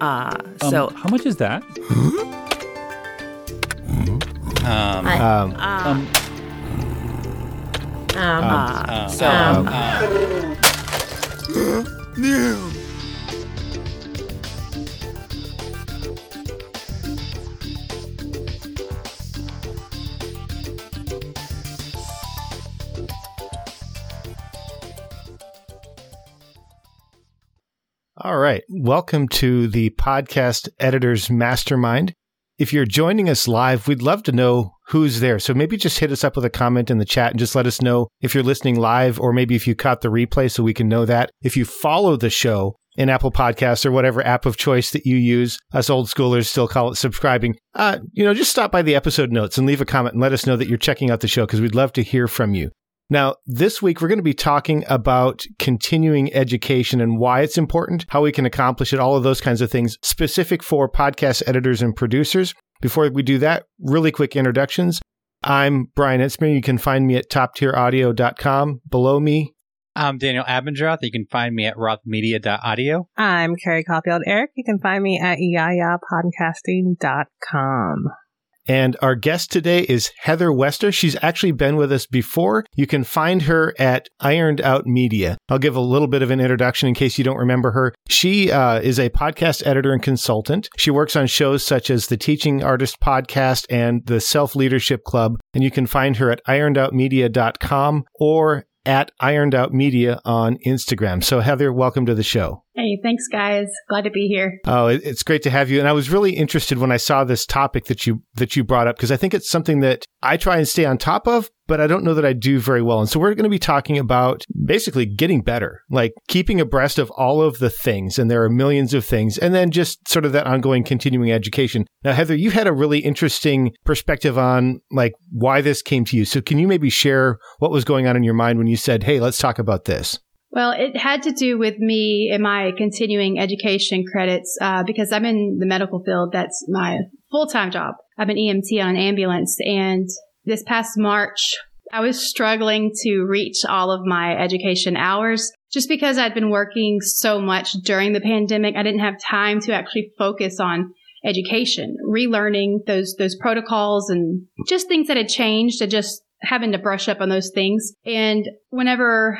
Uh, Um, so how much is that? Um, I- Um, Um, um, uh, um, so um, uh, Welcome to the podcast editors mastermind. If you're joining us live, we'd love to know who's there. So maybe just hit us up with a comment in the chat and just let us know if you're listening live or maybe if you caught the replay so we can know that. If you follow the show in Apple Podcasts or whatever app of choice that you use, us old schoolers still call it subscribing. Uh, you know, just stop by the episode notes and leave a comment and let us know that you're checking out the show because we'd love to hear from you. Now, this week, we're going to be talking about continuing education and why it's important, how we can accomplish it, all of those kinds of things specific for podcast editors and producers. Before we do that, really quick introductions. I'm Brian Ensmer. You can find me at toptieraudio.com. Below me, I'm Daniel Abendroth. You can find me at rothmedia.audio. I'm Carrie Caulfield Arick. You can find me at yayapodcasting.com. And our guest today is Heather Wester. She's actually been with us before. You can find her at Ironed Out Media. I'll give a little bit of an introduction in case you don't remember her. She uh, is a podcast editor and consultant. She works on shows such as the Teaching Artist Podcast and the Self Leadership Club. And you can find her at ironedoutmedia.com or at Ironed Out Media on Instagram. So, Heather, welcome to the show. Hey, thanks, guys. Glad to be here. Oh, it's great to have you. And I was really interested when I saw this topic that you that you brought up because I think it's something that I try and stay on top of, but I don't know that I do very well. And so we're going to be talking about basically getting better, like keeping abreast of all of the things, and there are millions of things, and then just sort of that ongoing continuing education. Now, Heather, you had a really interesting perspective on like why this came to you. So can you maybe share what was going on in your mind when you said, "Hey, let's talk about this"? Well, it had to do with me and my continuing education credits uh, because I'm in the medical field. That's my full time job. I'm an EMT on an ambulance. And this past March, I was struggling to reach all of my education hours just because I'd been working so much during the pandemic. I didn't have time to actually focus on education, relearning those, those protocols and just things that had changed and just having to brush up on those things. And whenever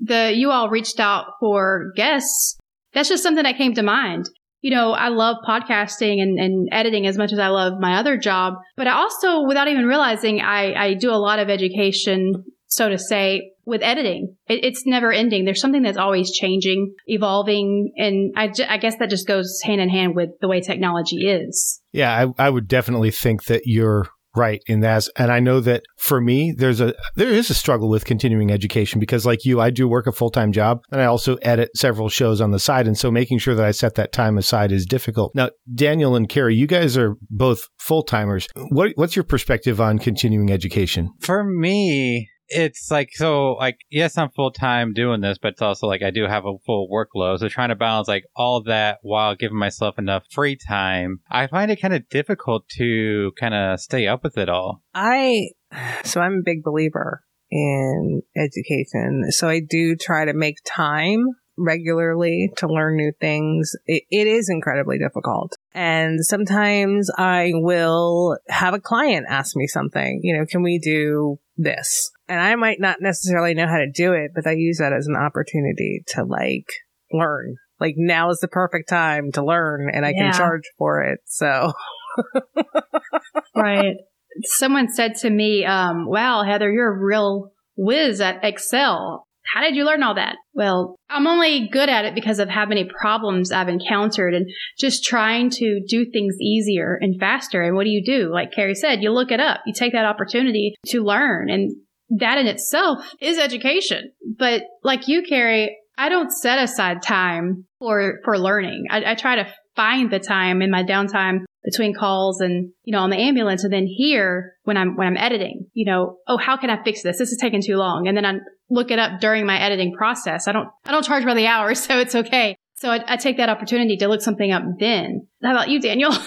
the you all reached out for guests, that's just something that came to mind. You know, I love podcasting and, and editing as much as I love my other job, but I also, without even realizing, I, I do a lot of education, so to say, with editing. It, it's never ending. There's something that's always changing, evolving, and I, guess that just goes hand in hand with the way technology is. Yeah, I, I would definitely think that you're right in that. And I know that for me, there's a there is a struggle with continuing education because, like you, I do work a full time job and I also edit several shows on the side, and so making sure that I set that time aside is difficult. Now, Daniel and Carrie, you guys are both full timers. What what's your perspective on continuing education? For me, it's like, so, like, yes, I'm full time doing this, but it's also like I do have a full workload. So trying to balance like all that while giving myself enough free time, I find it kind of difficult to kind of stay up with it all. I, so I'm a big believer in education. So I do try to make time regularly to learn new things. It, it is incredibly difficult. And sometimes I will have a client ask me something, you know, can we do this? And I might not necessarily know how to do it, but I use that as an opportunity to like learn. Like now is the perfect time to learn and I Yeah. can charge for it. So Right. Someone said to me, um, wow, Heather, you're a real whiz at Excel. How did you learn all that? Well, I'm only good at it because of how many problems I've encountered and just trying to do things easier and faster. And what do you do? Like Carrie said, you look it up. You take that opportunity to learn. And that in itself is education. But like you, Carrie, I don't set aside time for, for learning. I, I try to find the time in my downtime between calls and, you know, on the ambulance and then here when I'm, when I'm editing, you know, oh, how can I fix this? This is taking too long. And then I look it up during my editing process. I don't, I don't charge by the hour, so it's okay. So I, I take that opportunity to look something up then. How about you, Daniel?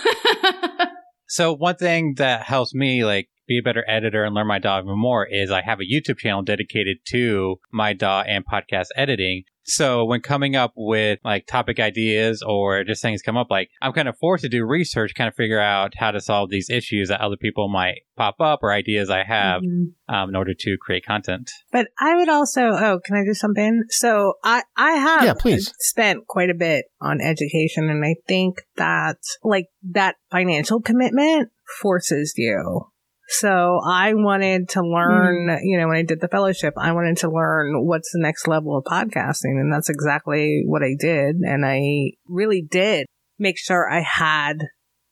So one thing that helps me, like be a better editor and learn my DAW even more is I have a YouTube channel dedicated to my DAW and podcast editing. So when coming up with like topic ideas or just things come up, like I'm kind of forced to do research, kind of figure out how to solve these issues that other people might pop up or ideas I have Mhm. um, in order to create content. But I would also, oh, can I do something? So I, I have Yeah, please. spent quite a bit on education and I think that like that financial commitment forces you. So I wanted to learn, you know, when I did the fellowship, I wanted to learn what's the next level of podcasting. And that's exactly what I did. And I really did make sure I had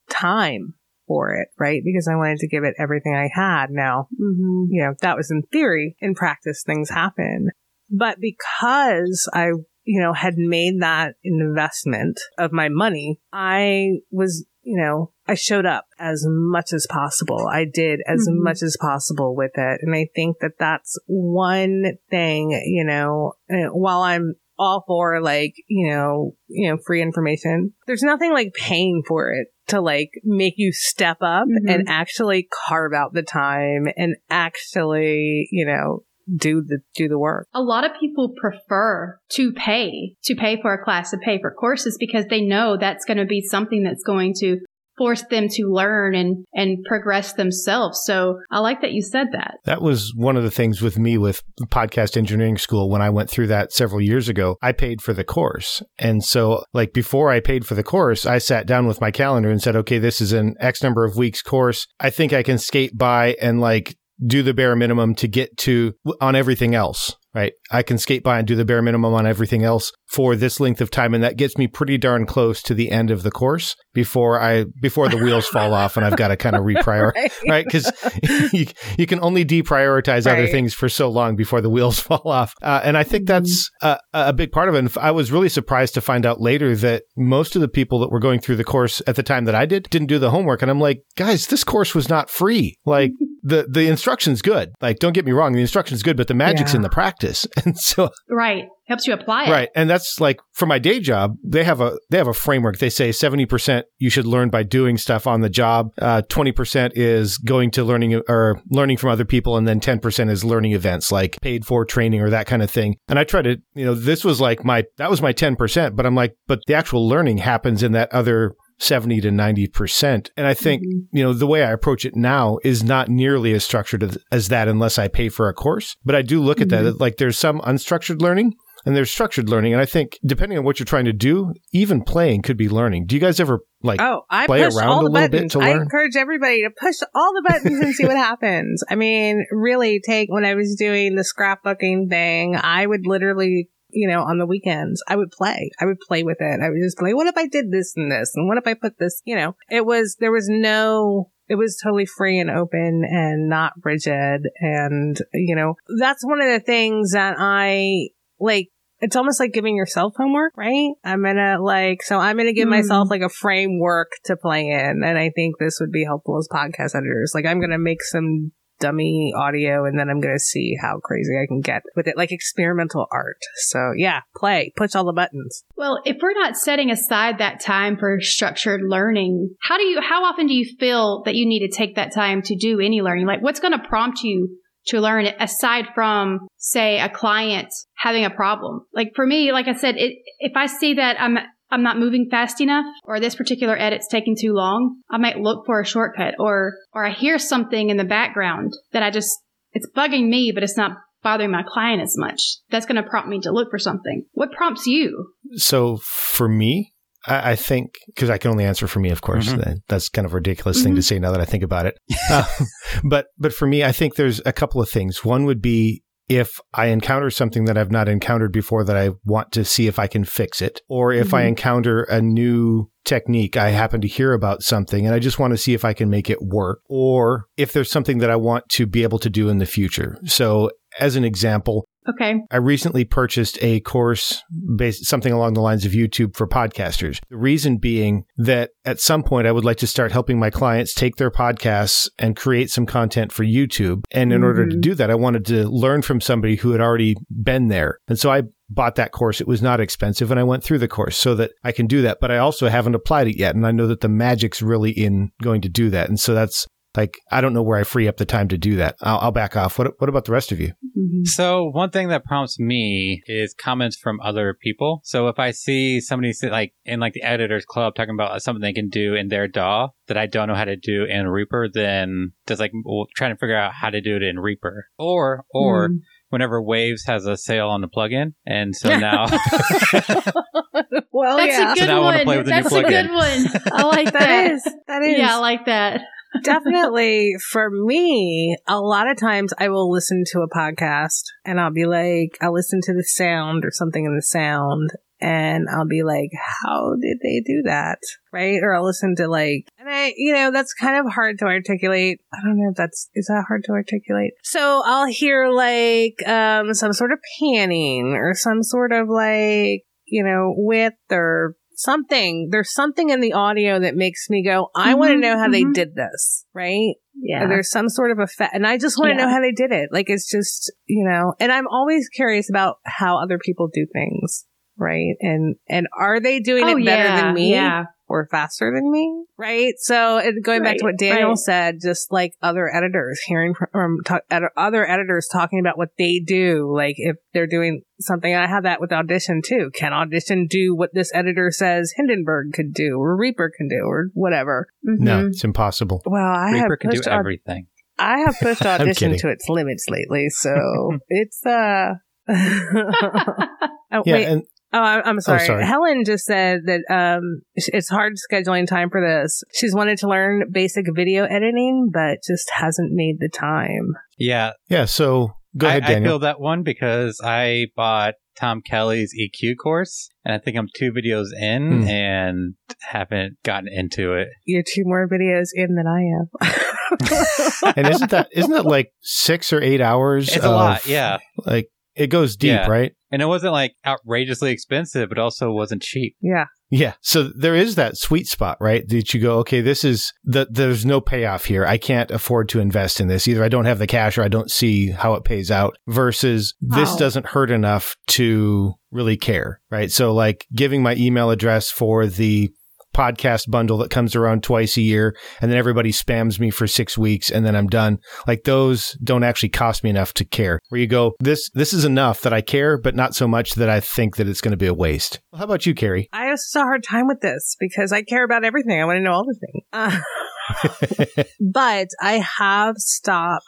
time for it, right? Because I wanted to give it everything I had. Now, Mm-hmm. you know, that was in theory. In practice, things happen. But because I, you know, had made that investment of my money, I was, you know, I showed up as much as possible. I did as Mhm. much as possible with it. And I think that that's one thing, you know, uh, while I'm all for like, you know, you know, free information, there's nothing like paying for it to like make you step up Mhm. and actually carve out the time and actually, you know, do the do the work. a lot of people prefer to pay to pay for a class to pay for courses because they know that's going to be something that's going to force them to learn and and progress themselves so i like that you said that That was one of the things with me with podcast engineering school when I went through that several years ago. I paid for the course. And so, like, before I paid for the course, I sat down with my calendar and said, okay, this is an X number of weeks course. I think I can skate by and like do the bare minimum to get to on everything else. Right. I can skate by and do the bare minimum on everything else for this length of time. And that gets me pretty darn close to the end of the course before I, before the wheels fall off and I've got to kind of reprioritize right? Because you, you can only deprioritize other things for so long before the wheels fall off. Uh, and I think that's a, a big part of it. And I was really surprised to find out later that most of the people that were going through the course at the time that I did didn't do the homework. And I'm like, guys, this course was not free. Like the, the instruction's good. Like, don't get me wrong. The instruction's good, but the magic's Yeah. in the practice. And so right helps you apply it Right. And that's like for my day job, they have a they have a framework. They say 70% you should learn by doing stuff on the job. Uh, 20% is going to learning or learning from other people and then 10% is learning events like paid for training or that kind of thing. And I try to, you know, this was like my that was my 10%, but I'm like but the actual learning happens in that other 70 to 90%. And I think, Mhm. you know, the way I approach it now is not nearly as structured as- that unless I pay for a course. But I do look at that like there's some unstructured learning and there's structured learning. And I think depending on what you're trying to do, even playing could be learning. Do you guys ever like, Oh, I play around all a the little bit buttons. to I encourage everybody to push all the buttons and see what happens. I mean, really take when I was doing the scrapbooking thing, I would literally, you know, on the weekends, I would play. I would play with it. I would just play, what if I did this and this? And what if I put this, you know, it was, there was no, it was totally free and open and not rigid. And, you know, that's one of the things that I like, it's almost like giving yourself homework, right? I'm gonna like, so I'm gonna give Hmm. myself like a framework to play in. And I think this would be helpful as podcast editors. Like I'm gonna make some dummy audio and then I'm gonna see how crazy I can get with it, like experimental art. So yeah, play, push all the buttons. well if we're not setting aside that time for structured learning how do you how often do you feel that you need to take that time to do any learning like what's going to prompt you to learn aside from say a client having a problem like for me like i said it, if i see that i'm i'm not moving fast enough or this particular edit's taking too long i might look for a shortcut or or i hear something in the background that i just it's bugging me but it's not bothering my client as much that's going to prompt me to look for something what prompts you so for me, I, I think because I can only answer for me, of course. Mhm. That- That's kind of a ridiculous thing to say now that I think about it. Uh, but but for me, I think there's a couple of things. One would be if I encounter something that I've not encountered before that I want to see if I can fix it, or if I Mhm. encounter a new technique, I happen to hear about something and I just want to see if I can make it work, or if there's something that I want to be able to do in the future. So, as an example, okay I recently purchased a course based something along the lines of YouTube for podcasters. The reason being that at some point I would like to start helping my clients take their podcasts and create some content for YouTube. And in order to Mhm. do that, I wanted to learn from somebody who had already been there. And so I bought that course. It was not expensive and I went through the course so that I can do that. But I also haven't applied it yet. And I know that the magic's really in going to do that. And so that's like I don't know where I free up the time to do that. I'll, I'll back off. What what about the rest of you? Mhm. So one thing that prompts me is comments from other people. So if I see somebody sit like in like the editors club talking about something they can do in their DAW that I don't know how to do in Reaper, then just like well, trying to figure out how to do it in Reaper. Or or Mm. whenever Waves has a sale on the plugin, and so now well, That's yeah, a So good now I one. play with the new That's a good one. I like that. that is that is Yeah, I like that. Definitely for me. A lot of times I will listen to a podcast and I'll be like, I'll listen to the sound or something in the sound. And I'll be like, how did they do that? Right. Or I'll listen to like, and I, you know, that's kind of hard to articulate. I don't know if that's, is that hard to articulate? So I'll hear like, um, some sort of panning or some sort of like, you know, width or something. There's something in the audio that makes me go, I want to know how they mhm. did this, right? Yeah. There's some sort of effect, and I just want to Yeah. know how they did it. Like it's just, you know, and I'm always curious about how other people do things, right? And and are they doing oh, it better yeah, than me? Yeah. Or faster than me, right? So it, going back to what Daniel right. said, just like other editors, hearing from talk, ed- other editors talking about what they do, like if they're doing something, I have that with Audition too. Can Audition do what this editor says Hindenburg could do, or Reaper can do, or whatever? No, Mhm. it's impossible. Well, I have Reaper can do pushed Aud- everything. I have pushed Audition to its limits lately, so it's uh. oh, Yeah, wait. and Oh, I- I'm sorry. sorry. Helen just said that um, it's hard scheduling time for this. She's wanted to learn basic video editing, but just hasn't made the time. Yeah, yeah. So go ahead, I, I feel that one because I bought Tom Kelly's EQ course, and I think I'm two videos in Hmm. and haven't gotten into it. You're two more videos in than I am. and isn't that isn't that like six or eight hours? It's a lot, yeah. Like it goes deep, Yeah. right? And it wasn't like outrageously expensive, but also wasn't cheap. yeah. Yeah. So there is that sweet spot, right? That you go, okay, this is the, there's no payoff here. I can't afford to invest in this. Either I don't have the cash or I don't see how it pays out versus this Wow. doesn't hurt enough to really care, right? So like giving my email address for the podcast bundle that comes around twice a year and then everybody spams me for six weeks and then I'm done. Like those don't actually cost me enough to care. Where you go, this, this is enough that I care, but not so much that I think that it's going to be a waste. Well, how about you, Carrie? I have such a hard time with this because I care about everything. I want to know all the things. Uh, but I have stopped.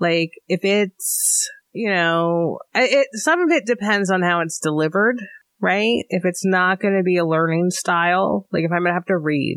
Like, if it's, you know, it, some of it depends on how it's delivered, right? If it's not going to be a learning style, like if I'm going to have to read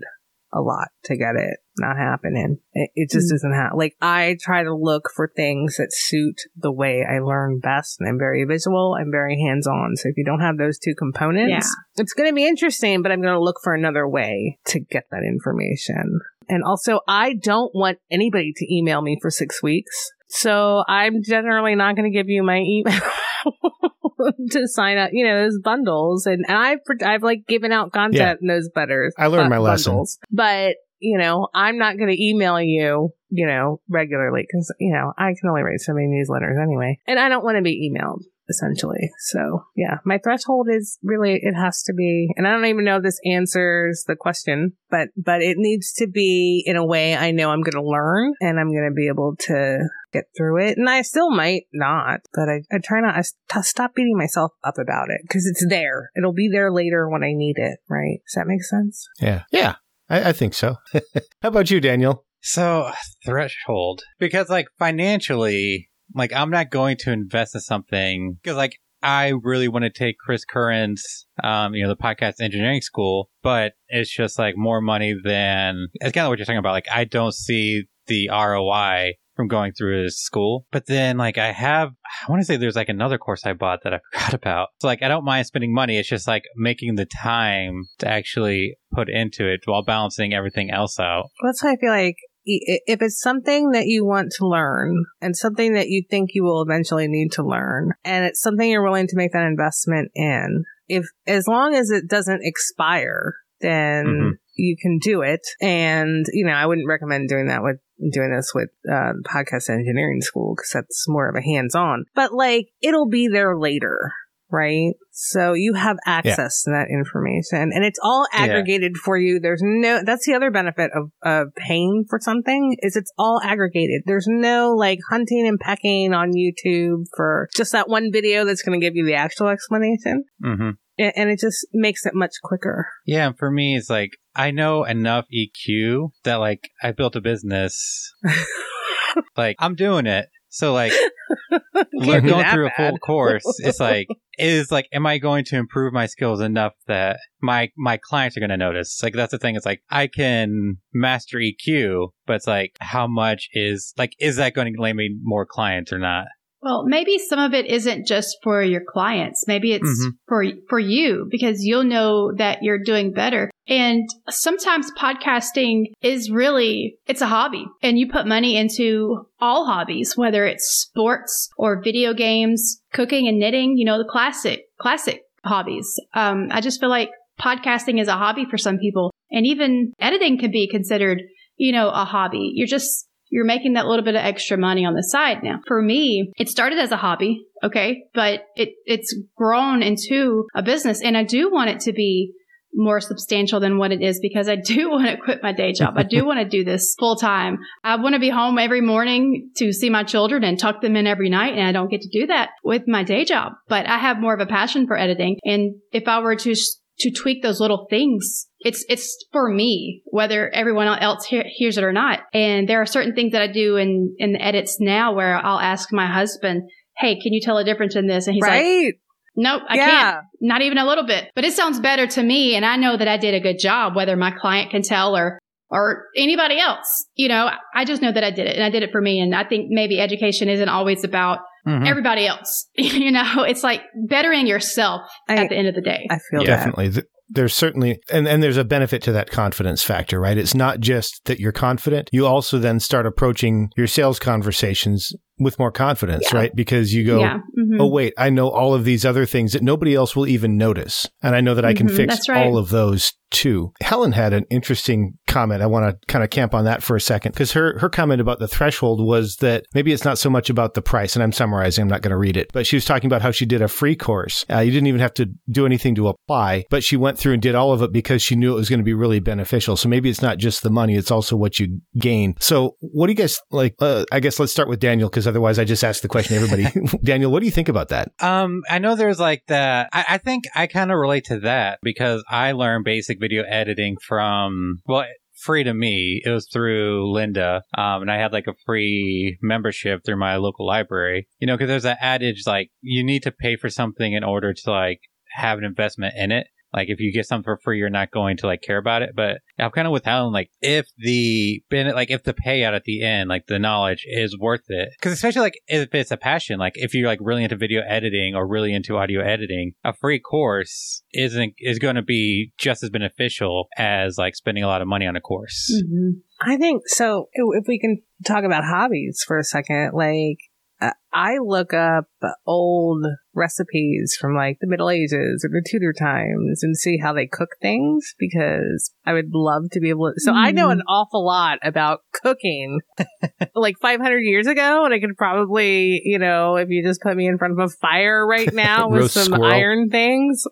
a lot to get it, not happening. It, it just Mm. doesn't happen. Like, I try to look for things that suit the way I learn best. And I'm very visual. I'm very hands on. So if you don't have those two components, Yeah. it's going to be interesting, but I'm going to look for another way to get that information. And also, I don't want anybody to email me for six weeks. So I'm generally not going to give you my email to sign up, you know, those bundles. And, and I've, I've like given out content Yeah. in those butters. I learned uh, my lesson. bundles. But, you know, I'm not going to email you, you know, regularly because, you know, I can only write so many newsletters anyway. And I don't want to be emailed essentially. So yeah, my threshold is really, it has to be, and I don't even know if this answers the question, but, but it needs to be in a way I know I'm going to learn and I'm going to be able to get through it. And I still might not, but I, I try not, I st- stop beating myself up about it because it's there. It'll be there later when I need it. Right. Does that make sense? Yeah. Yeah. I, I think so. How about you, Daniel? So threshold because like financially, like I'm not going to invest in something because like I really want to take Chris Curran's, um, you know, the podcast engineering school, but it's just like more money than it's kind of what you're talking about. Like I don't see the ROI from going through his school. But then like I have, I want to say there's like another course I bought that I forgot about. So like I don't mind spending money. It's just like making the time to actually put into it while balancing everything else out. That's why I feel like if it's something that you want to learn and something that you think you will eventually need to learn, and it's something you're willing to make that investment in, if as long as it doesn't expire, then Mhm. you can do it. And you know, I wouldn't recommend doing that with doing this with uh, podcast engineering school because that's more of a hands-on. But like, it'll be there later. Right? So you have access to that information and it's all Yeah. aggregated for you. There's no, that's the other benefit of, of paying for something is it's all aggregated. There's no like hunting and pecking on YouTube for just that one video that's going to give you the actual explanation. hmm A- And it just makes it much quicker. Yeah, for me, it's like I know enough EQ that like I built a business. like I'm doing it. So like going through a full course, it's like is like am I going to improve my skills enough that my my clients are going to notice? Like that's the thing. It's like I can master EQ, but it's like how much is like is that going to land me more clients or not? Well, maybe some of it isn't just for your clients. Maybe it's Mhm. for for you because you'll know that you're doing better. And sometimes podcasting is really it's a hobby and you put money into all hobbies, whether it's sports or video games, cooking and knitting, you know, the classic classic hobbies. Um I just feel like podcasting is a hobby for some people and even editing can be considered, you know, a hobby. You're just you're making that little bit of extra money on the side now. For me, it started as a hobby, okay, but it it's grown into a business and I do want it to be more substantial than what it is because I do want to quit my day job. I do want to do this full time. I want to be home every morning to see my children and tuck them in every night. And I don't get to do that with my day job, but I have more of a passion for editing. And if I were to, to tweak those little things, it's, it's for me, whether everyone else hear, hears it or not. And there are certain things that I do in, in the edits now where I'll ask my husband, Hey, can you tell a difference in this? And he's like. Nope, I Yeah. can't. Not even a little bit. But it sounds better to me, and I know that I did a good job, whether my client can tell or or anybody else. You know, I just know that I did it, and I did it for me. And I think maybe education isn't always about Mhm. everybody else. you know, it's like bettering yourself I- at the end of the day. I feel that. Definitely. Th- There's certainly, and, and there's a benefit to that confidence factor, right? It's not just that you're confident. You also then start approaching your sales conversations with more confidence, Yeah. right? Because you go, yeah. mhm. oh, wait, I know all of these other things that nobody else will even notice. And I know that I can Mhm, fix right. all of those too. Helen had an interesting comment. I want to kind of camp on that for a second because her, her comment about the threshold was that maybe it's not so much about the price. And I'm summarizing, I'm not going to read it, but she was talking about how she did a free course. Uh, you didn't even have to do anything to apply, but she went through and did all of it because she knew it was going to be really beneficial. So maybe it's not just the money, it's also what you gain. So what do you guys like? Uh, I guess let's start with Daniel because otherwise I just asked the question to everybody. Daniel, what do you think about that? Um, I know there's like that. I, I think I kind of relate to that because I learned basic video editing from, well, free to me. It was through Lynda. Um, and I had like a free membership through my local library, you know, cause there's that adage like you need to pay for something in order to like have an investment in it. Like if you get something for free, you're not going to like care about it. But I'm kind of with Helen. Like if the like if the payout at the end, like the knowledge is worth it, because especially like if it's a passion, like if you're like really into video editing or really into audio editing, a free course isn't is going to be just as beneficial as like spending a lot of money on a course. Mhm. I think so. If we can talk about hobbies for a second, like Uh, I look up old recipes from like the Middle Ages or the Tudor times and see how they cook things because I would love to be able to. So I know an mm. awful lot about cooking like 500 years ago, and I could probably, you know, if you just put me in front of a fire right now with some squirrel. iron things,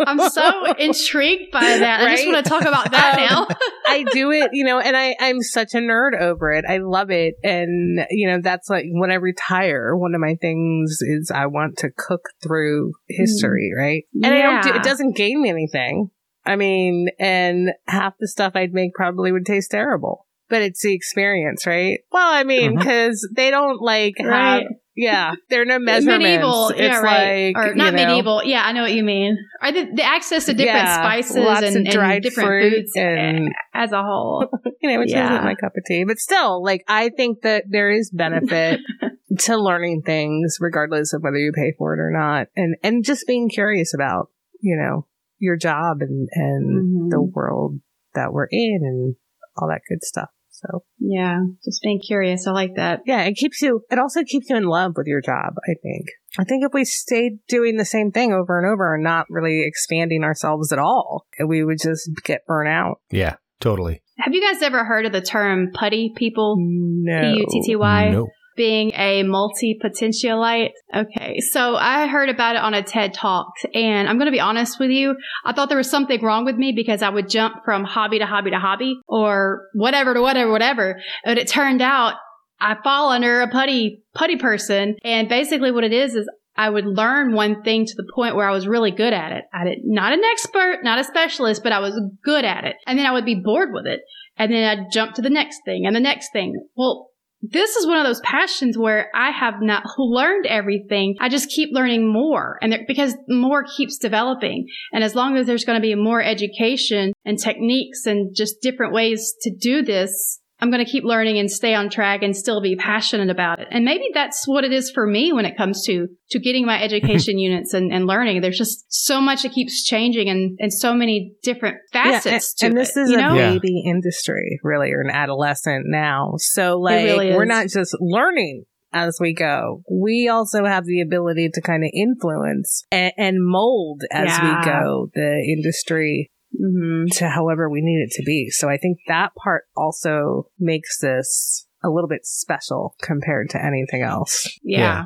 I'm so intrigued by that. I just want to talk about that Um, now. I do it, you know, and I, I'm such a nerd over it. I love it. And, you know, that's like when I retire, one of my things is I want to cook through history, right? And I don't do, it doesn't gain me anything. I mean, and half the stuff I'd make probably would taste terrible. But it's the experience, right? Well, I mean, because they don't like have, Right. yeah, there are no measurements. medieval, it's yeah, right, like, or not you know, medieval. Yeah, I know what you mean. Or the, the access to different yeah, spices lots and, of dried and different fruit foods and as a whole. you know, which Yeah. isn't my cup of tea. But still, like, I think that there is benefit to learning things, regardless of whether you pay for it or not, and and just being curious about, you know, your job and and Mhm. the world that we're in and all that good stuff. So Yeah, just being curious. I like that. yeah, it keeps you. It also keeps you in love with your job. I think. I think if we stayed doing the same thing over and over and not really expanding ourselves at all, we would just get burnt out. Yeah, totally. Have you guys ever heard of the term putty people? No. P U T T Y. No. Being a multi potentialite. Okay. So I heard about it on a TED talk and I'm going to be honest with you. I thought there was something wrong with me because I would jump from hobby to hobby to hobby or whatever to whatever, whatever. But it turned out I fall under a putty, putty person. And basically what it is, is I would learn one thing to the point where I was really good at it. I did not an expert, not a specialist, but I was good at it. And then I would be bored with it. And then I'd jump to the next thing and the next thing. Well, this is one of those passions where I have not learned everything. I just keep learning more and there, because more keeps developing. And as long as there's going to be more education and techniques and just different ways to do this, I'm going to keep learning and stay on track and still be passionate about it. And maybe that's what it is for me when it comes to, to getting my education units and, and learning. There's just so much that keeps changing and, and so many different facets yeah, and, and this it, is you a know? baby industry, really, or an adolescent now. So like, really we're not just learning as we go. We also have the ability to kind of influence and, and mold as Yeah. we go the industry Mhm. to however we need it to be. So I think that part also makes this a little bit special compared to anything else. Yeah. Yeah.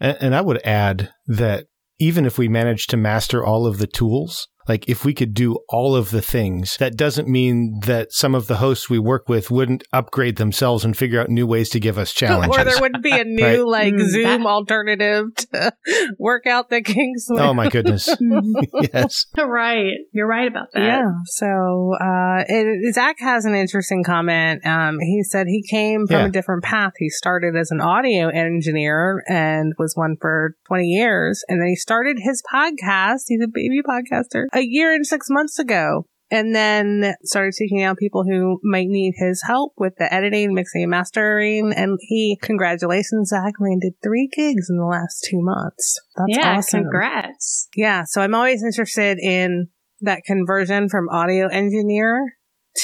And, and I would add that even if we manage to master all of the tools, like if we could do all of the things, that doesn't mean that some of the hosts we work with wouldn't upgrade themselves and figure out new ways to give us challenges. or there wouldn't be a new Right. like Mm, Zoom that- alternative to work out the kinks. with. oh my goodness. Yes. right. You're right about that. Yeah. So, uh, it, Zach has an interesting comment. Um, he said he came from Yeah. a different path. He started as an audio engineer and was one for 20 years. And then he started his podcast. He's a baby podcaster a year and six months ago. And then started seeking out people who might need his help with the editing, mixing, and mastering. And he, congratulations, Zach, landed three gigs in the last two months. That's yeah. awesome. Congrats. Yeah, so I'm always interested in that conversion from audio engineer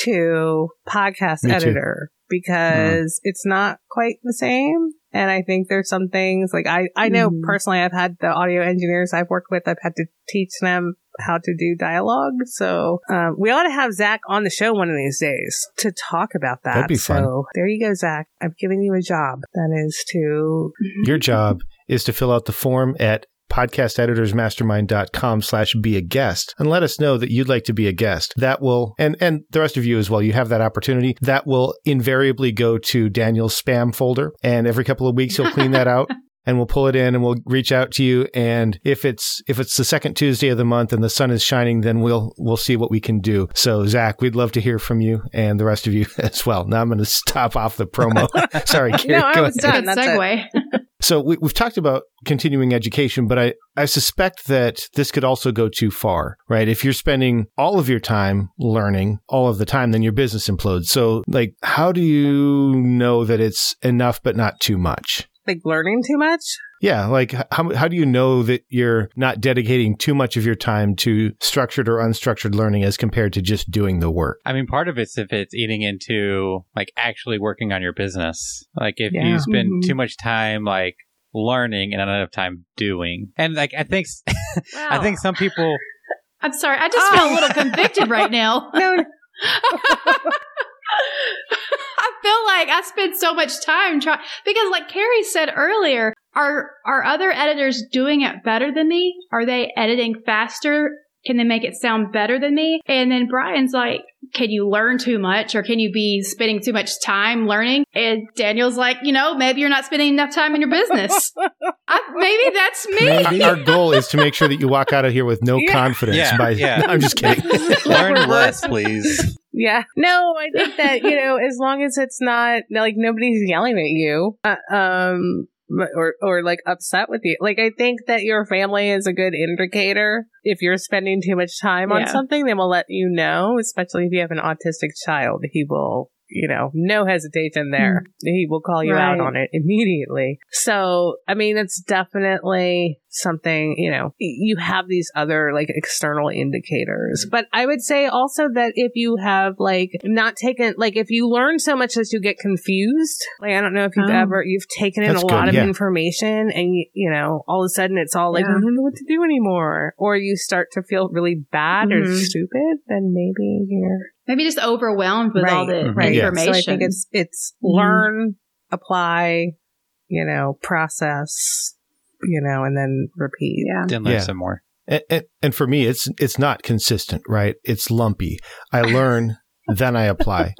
to podcast Me too. editor because it's not quite the same. And I think there's some things like I, I know Mhm. personally I've had the audio engineers I've worked with, I've had to teach them how to do dialogue. So um, we ought to have Zach on the show one of these days to talk about that. That'd be fun. So there you go, Zach. I've given you a job. That is to Your job is to fill out the form at podcasteditorsmastermind.com slash be a guest and let us know that you'd like to be a guest. That will, and, and the rest of you as well, you have that opportunity. That will invariably go to Daniel's spam folder. And every couple of weeks, he'll clean that out. And we'll pull it in and we'll reach out to you. And if it's if it's the second Tuesday of the month and the sun is shining, then we'll we'll see what we can do. So Zach, we'd love to hear from you and the rest of you as well. Now I'm going to stop off the promo. Sorry, Carrie. No, I was ahead. done. That's it. segue. So we, we've talked about continuing education, but I, I suspect that this could also go too far, right? If you're spending all of your time learning all of the time, then your business implodes. So like, how do you know that it's enough, but not too much? Like learning too much. Yeah. Like how, how do you know that you're not dedicating too much of your time to structured or unstructured learning as compared to just doing the work? I mean, part of it's if it's eating into like actually working on your business. Like if Yeah. you spend Mhm. too much time like learning and not enough time doing. And like I think I think some people I'm sorry. I just feel a little convicted right now. No, I feel like I spend so much time trying because, like Carrie said earlier, are are other editors doing it better than me? Are they editing faster? Can they make it sound better than me? And then Brian's like, can you learn too much or can you be spending too much time learning? And Daniel's like, you know, maybe you're not spending enough time in your business. I, maybe that's me. Maybe. Our goal is to make sure that you walk out of here with no Yeah. confidence Yeah, by, yeah. No, I'm just kidding. learn less, please. Yeah. No, I think that, you know, as long as it's not like nobody's yelling at you, uh, um, or, or like upset with you. Like, I think that your family is a good indicator. If you're spending too much time on Yeah. something, they will let you know, especially if you have an autistic child. He will, you know, no hesitation there. He will call you out on it immediately. So, I mean, it's definitely something, you know, you have these other like external indicators. But I would say also that if you have like not taken, like if you learn so much that you get confused, like I don't know if you've Oh. ever, you've taken in That's a good, lot of yeah. information and you, you know, all of a sudden it's all like, Yeah. I don't know what to do anymore. Or you start to feel really bad or Mhm. stupid, then maybe you're Maybe just overwhelmed with all the Mhm. right. information. So I think it's it's Mhm. learn, apply, you know, process, you know, and then repeat. Yeah. Then learn Yeah. some more. And, and, and for me, it's it's not consistent, right? It's lumpy. I learn, then I apply.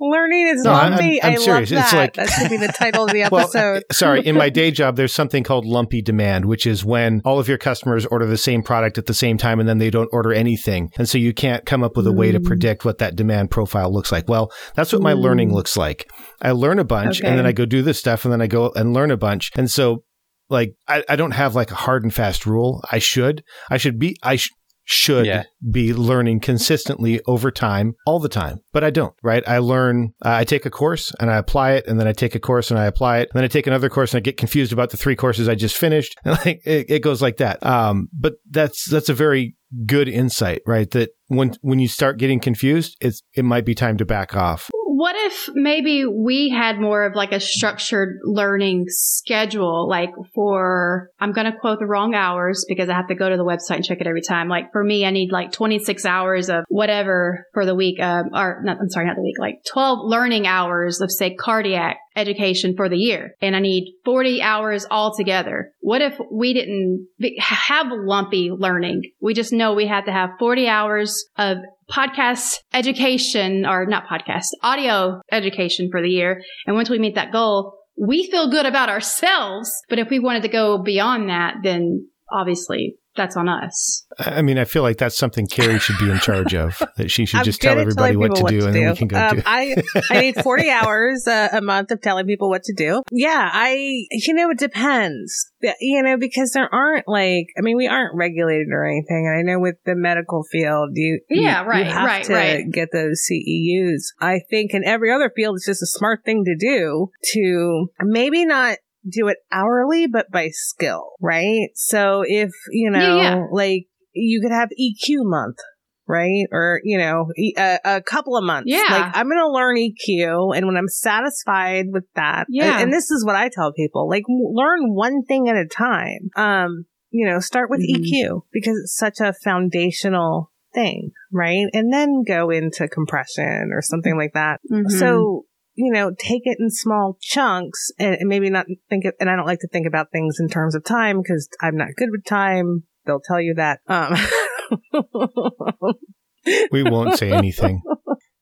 Learning is No, I'm- lumpy. I'm I serious. love It's that. like- that should be the title of the Well, episode. Sorry, in my day job, there's something called lumpy demand, which is when all of your customers order the same product at the same time and then they don't order anything. And so you can't come up with a way to Mm. predict what that demand profile looks like. Well, that's what my Mm. learning looks like. I learn a bunch and then I go do this stuff and then I go and learn a bunch. And so like I, I don't have like a hard and fast rule. I should. I should be I sh- should Yeah. be learning consistently over time all the time but i don't right i learn uh, i take a course and i apply it and then i take a course and i apply it and then i take another course and i get confused about the three courses i just finished and like it, it goes like that um but that's that's a very good insight right that when when you start getting confused it's it might be time to back off What if maybe we had more of like a structured learning schedule, like for, I'm going to quote the wrong hours because I have to go to the website and check it every time. Like for me, I need like 26 hours of whatever for the week, um, or not, I'm sorry, not the week, like 12 learning hours of say cardiac education for the year. And I need 40 hours altogether. What if we didn't have lumpy learning? We just know we had to have 40 hours of podcast education or not podcast, audio education for the year. And once we meet that goal, we feel good about ourselves. But if we wanted to go beyond that, then obviously that's on us. i I mean i feel like that's something carrie should be in charge of that she should I'm just good tell at everybody telling what to people do and then we can go Um, do I I need 40 hours uh, a month of telling people what to do. Yeah, I you know it depends. You know because there aren't like I mean we aren't regulated or anything, and I know with the medical field you you- Yeah, right, you have right, to right. get those CEUs. I think in every other field it's just a smart thing to do to maybe not do it hourly but by skill, right? So if you know Yeah, yeah. like you could have EQ month right? Or, you know, e- a, a couple of months. Yeah. Like, I'm going to learn EQ. And when I'm satisfied with that, Yeah. and, and this is what I tell people, like, learn one thing at a time. Um, you know, start with Mhm. EQ because it's such a foundational thing, right? And then go into compression or something like that. Mhm. So, you know, take it in small chunks and, and maybe not think of, and I don't like to think about things in terms of time because I'm not good with time. They'll tell you that. Um, we won't say anything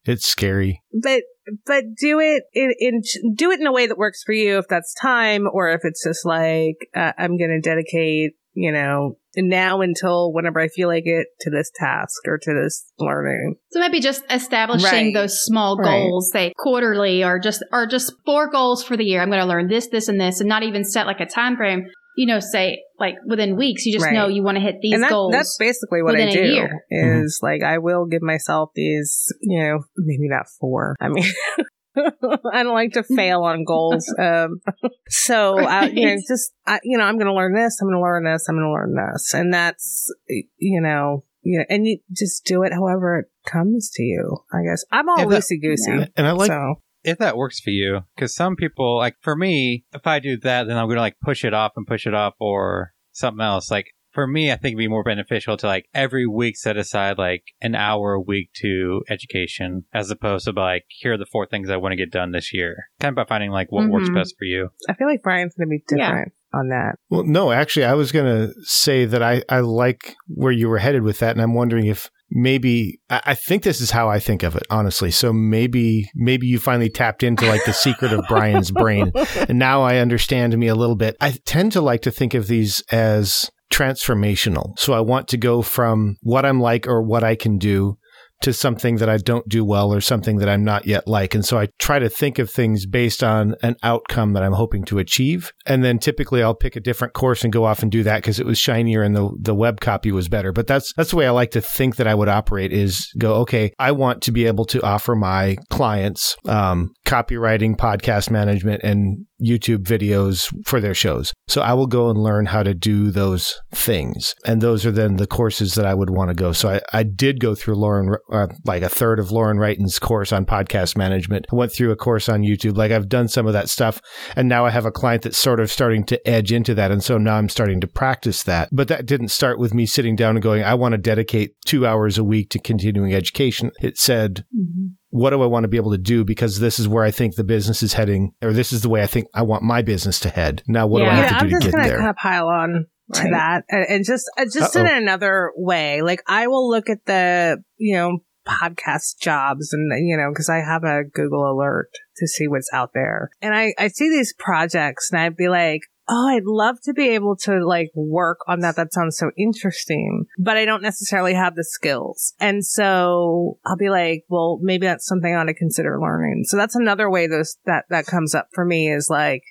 it's scary but but do it in, in do it in a way that works for you if that's time or if it's just like uh, i'm going to dedicate you know now until whenever i feel like it to this task or to this learning So maybe just establishing Right. those small Right. goals, say quarterly or just or just four goals for the year. I'm going to learn this, this, and this, and not even set like a time frame. You know, say like within weeks, you just Right. know you want to hit these and that, goals. that's basically what i do is like i will give myself these you know maybe not four i mean I don't like to fail on goals. Um, so, I, you know, just, I, you know, I'm going to learn this, I'm going to learn this, I'm going to learn this. And that's, you know, you know, and you just do it however it comes to you, I guess. I'm all loosey goosey. Yeah. and i like so, if that works for you, because some people, like for me, if I do that, then I'm going to like push it off and push it off or something else. Like for me, I think it'd be more beneficial to like every week set aside like an hour a week to education as opposed to like, here are the four things I want to get done this year. Kind of by finding like what works Mhm. best for you. I feel like Brian's going to be Yeah. different on that. Well, no, actually, I was going to say that I, I like where you were headed with that. And I'm wondering if maybe, I, I think this is how I think of it, honestly. So maybe, maybe you finally tapped into like the secret of Brian's brain. And now I understand me a little bit. I tend to like to think of these as transformational. So I want to go from what I'm like or what I can do to something that I don't do well or something that I'm not yet like. And so I try to think of things based on an outcome that I'm hoping to achieve. And then typically I'll pick a different course and go off and do that because it was shinier and the, the web copy was better. But that's, that's the way I like to think that I would operate is go, okay, I want to be able to offer my clients, um, copywriting, podcast management, and YouTube videos for their shows. So I will go and learn how to do those things. And those are then the courses that I would want to go. So I, I did go through Lauren, uh, like a third of Lauren Wrighton's course on podcast management. I went through a course on YouTube. Like I've done some of that stuff. And now I have a client that's sort of starting to edge into that. And so now I'm starting to practice that. But that didn't start with me sitting down and going, I want to dedicate two hours a week to continuing education. It said, Mhm. What do I want to be able to do because this is where I think the business is heading, or this is the way I think I want my business to head. Now, what Yeah. do I Yeah, have to I'm do to just get gonna there? kind of pile on to Right. that and, and just uh, just in Uh-oh. another way. Like I will look at the you know podcast jobs and you know because I have a Google alert to see what's out there, and I I see these projects and I'd be like. Oh, I'd love to be able to like work on that. That sounds so interesting, but I don't necessarily have the skills. And so I'll be like, well, maybe that's something I ought to consider learning. So that's another way those that, that comes up for me is like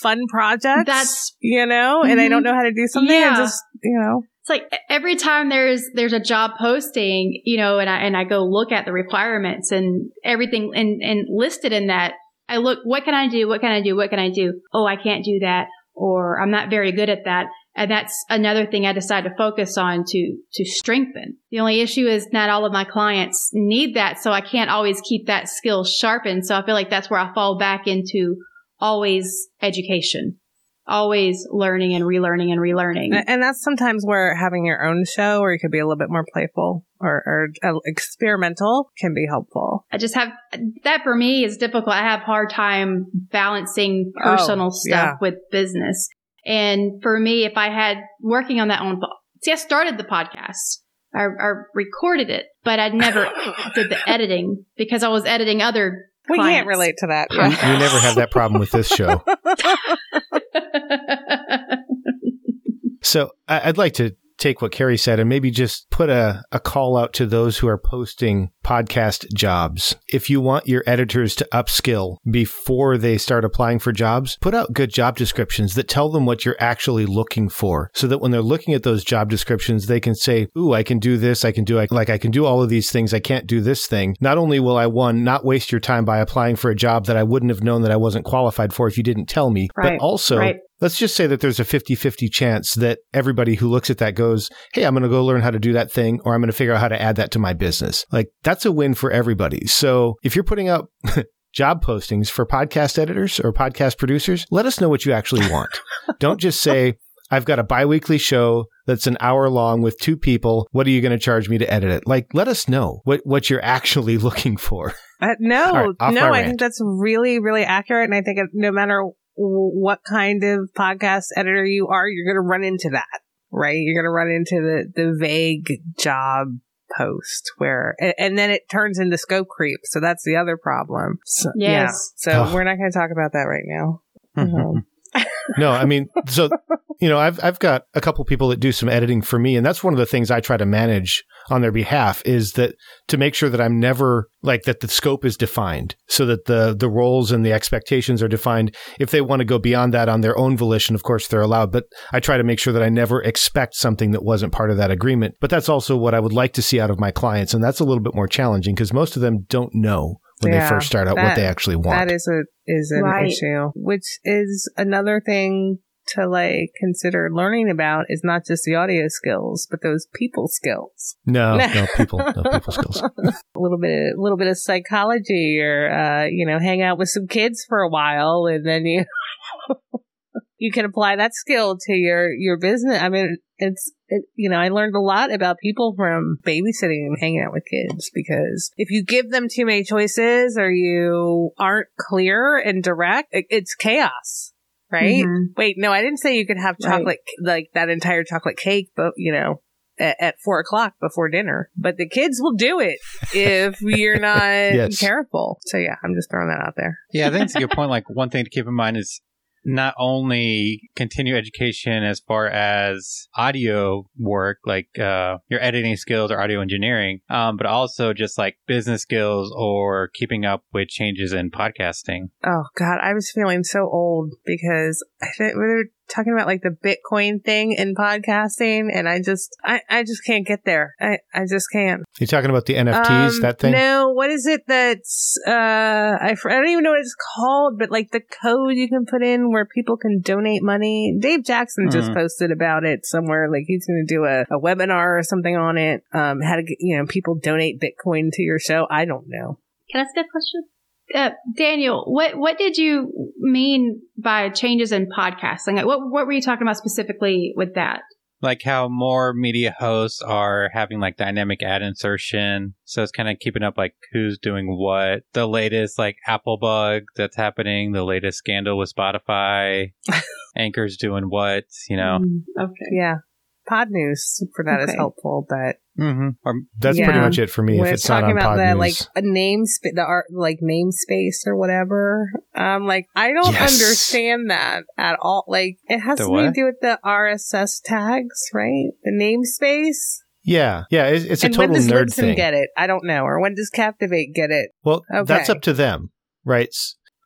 fun projects That's you know, and I Mhm. don't know how to do something. I Yeah. just, you know, It's like every time there's there's a job posting, you know, and I and I go look at the requirements and everything and and listed in that. I look, what can I do? What can I do? What can I do? Oh, I can't do that, or I'm not very good at that. And that's another thing I decided to focus on to to strengthen. The only issue is not all of my clients need that, so I can't always keep that skill sharpened. So I feel like that's where I fall back into always education, always learning and relearning and relearning. and that's sometimes where having your own show, or you could be a little bit more playful or, or uh, experimental, can be helpful. I just have that for me is difficult. I have hard time balancing personal Oh, stuff yeah. with business. And for me, if I had working on that on, see, I started the podcast. I, I recorded it, but I never did the editing because I was editing other. We can't relate to that. You, you never have that problem with this show. So I'd like to take what Carrie said and maybe just put a, a call out to those who are posting podcast jobs. If you want your editors to upskill before they start applying for jobs, put out good job descriptions that tell them what you're actually looking for so that when they're looking at those job descriptions, they can say, Ooh, I can do this. I can do, like, I can do all of these things. I can't do this thing. Not only will I, one, not waste your time by applying for a job that I wouldn't have known that I wasn't qualified for if you didn't tell me, Right, but also right. Let's just say that there's a 50 50 chance that everybody who looks at that goes, Hey, I'm going to go learn how to do that thing, or I'm going to figure out how to add that to my business. Like, that's a win for everybody. So if you're putting up job postings for podcast editors or podcast producers, let us know what you actually want. Don't just say, I've got a biweekly show that's an hour long with two people. What are you going to charge me to edit it? Like, let us know what, what you're actually looking for. Uh, no, right, no, I think that's really, really accurate. And I think no matter what kind of podcast editor you are, you're going to run into that, right? You're going to run into the, the vague job post where, and, and then it turns into scope creep. So that's the other problem. So, yeah. Yes. So Ugh. we're not going to talk about that right now. Mhm. No, I mean, so you know, I've I've got a couple people that do some editing for me, and that's one of the things I try to manage on their behalf is that to make sure that I'm never like that the scope is defined, so that the the roles and the expectations are defined. If they want to go beyond that on their own volition, of course they're allowed. But I try to make sure that I never expect something that wasn't part of that agreement. But that's also what I would like to see out of my clients, and that's a little bit more challenging because most of them don't know when they first start out what they actually want. That is a is an Right. issue, which is another thing to like consider learning about is not just the audio skills, but those people skills. no, no people, no people skills. a little bit, a little bit of psychology, or uh, you know, hang out with some kids for a while, and then you you can apply that skill to your your business. I mean, it's it, you know, I learned a lot about people from babysitting and hanging out with kids because if you give them too many choices or you aren't clear and direct, it, it's chaos. Right? Mhm. Wait, no, I didn't say you could have Right. chocolate, like that entire chocolate cake, but you know, at, at four o'clock before dinner. But the kids will do it if you're not Yes. careful. So yeah, I'm just throwing that out there. Yeah, I think it's a good point. Like one thing to keep in mind is not only continue education as far as audio work, like uh, your editing skills or audio engineering, um, but also just like business skills or keeping up with changes in podcasting. Oh God, I was feeling so old because I think we were talking about like the Bitcoin thing in podcasting, and I just, I, I just can't get there. I, I just can't. You're talking about the NFTs, Um, that thing? No, what is it that's uh I, I don't even know what it's called, but like the code you can put in where people can donate money. Dave Jackson just Mhm. posted about it somewhere. Like he's going to do a, a webinar or something on it. Um, how to get you know people donate Bitcoin to your show. I don't know. Can I ask a question? Uh, Daniel, what what did you mean by changes in podcasting? Like, what what were you talking about specifically with that? like how more media hosts are having like dynamic ad insertion. So it's kind of keeping up like who's doing what. The latest like Apple bug that's happening, the latest scandal with Spotify, Anchor's doing what, you know. Mm, okay. Yeah. Podnews for that is Okay. helpful, but Mm-hmm. Or That's pretty much it for me. when if it's it's not talking on about Pod the News. like a name sp- the art like namespace or whatever, um, like I don't Yes. understand that at all. Like it has The something to do with the RSS tags, right? The namespace. yeah, yeah, it's, it's a and when total does nerd Libsyn thing. get it? I don't know. Or when does Captivate get it? Well, that's up to them, right?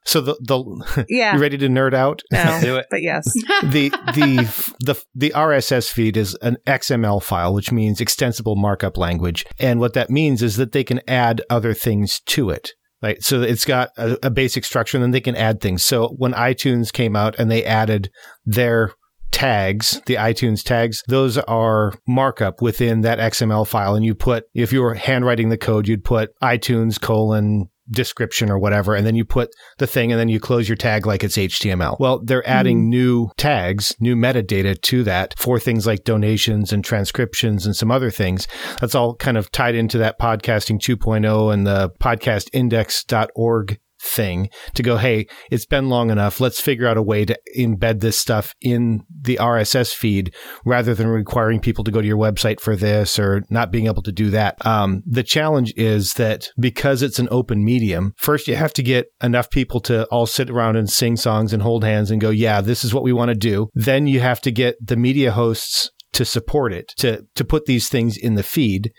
S- So the the Yeah. you ready to nerd out? no, do it. but yes. the the the the RSS feed is an XML file, which means extensible markup language, and what that means is that they can add other things to it. Right, so it's got a, a basic structure, and then they can add things. So when iTunes came out and they added their tags, the iTunes tags, those are markup within that XML file. And you put, if you were handwriting the code, you'd put iTunes colon description or whatever, and then you put the thing and then you close your tag like it's HTML. Well, they're hmm. adding new tags, new metadata to that for things like donations and transcriptions and some other things. That's all kind of tied into that podcasting 2.0 and the podcastindex.org thing to go, hey, it's been long enough. Let's figure out a way to embed this stuff in the RSS feed rather than requiring people to go to your website for this or not being able to do that. Um, the challenge is that because it's an open medium, first you have to get enough people to all sit around and sing songs and hold hands and go, yeah, this is what we want to do. Then you have to get the media hosts to support it, to, to put these things in the feed.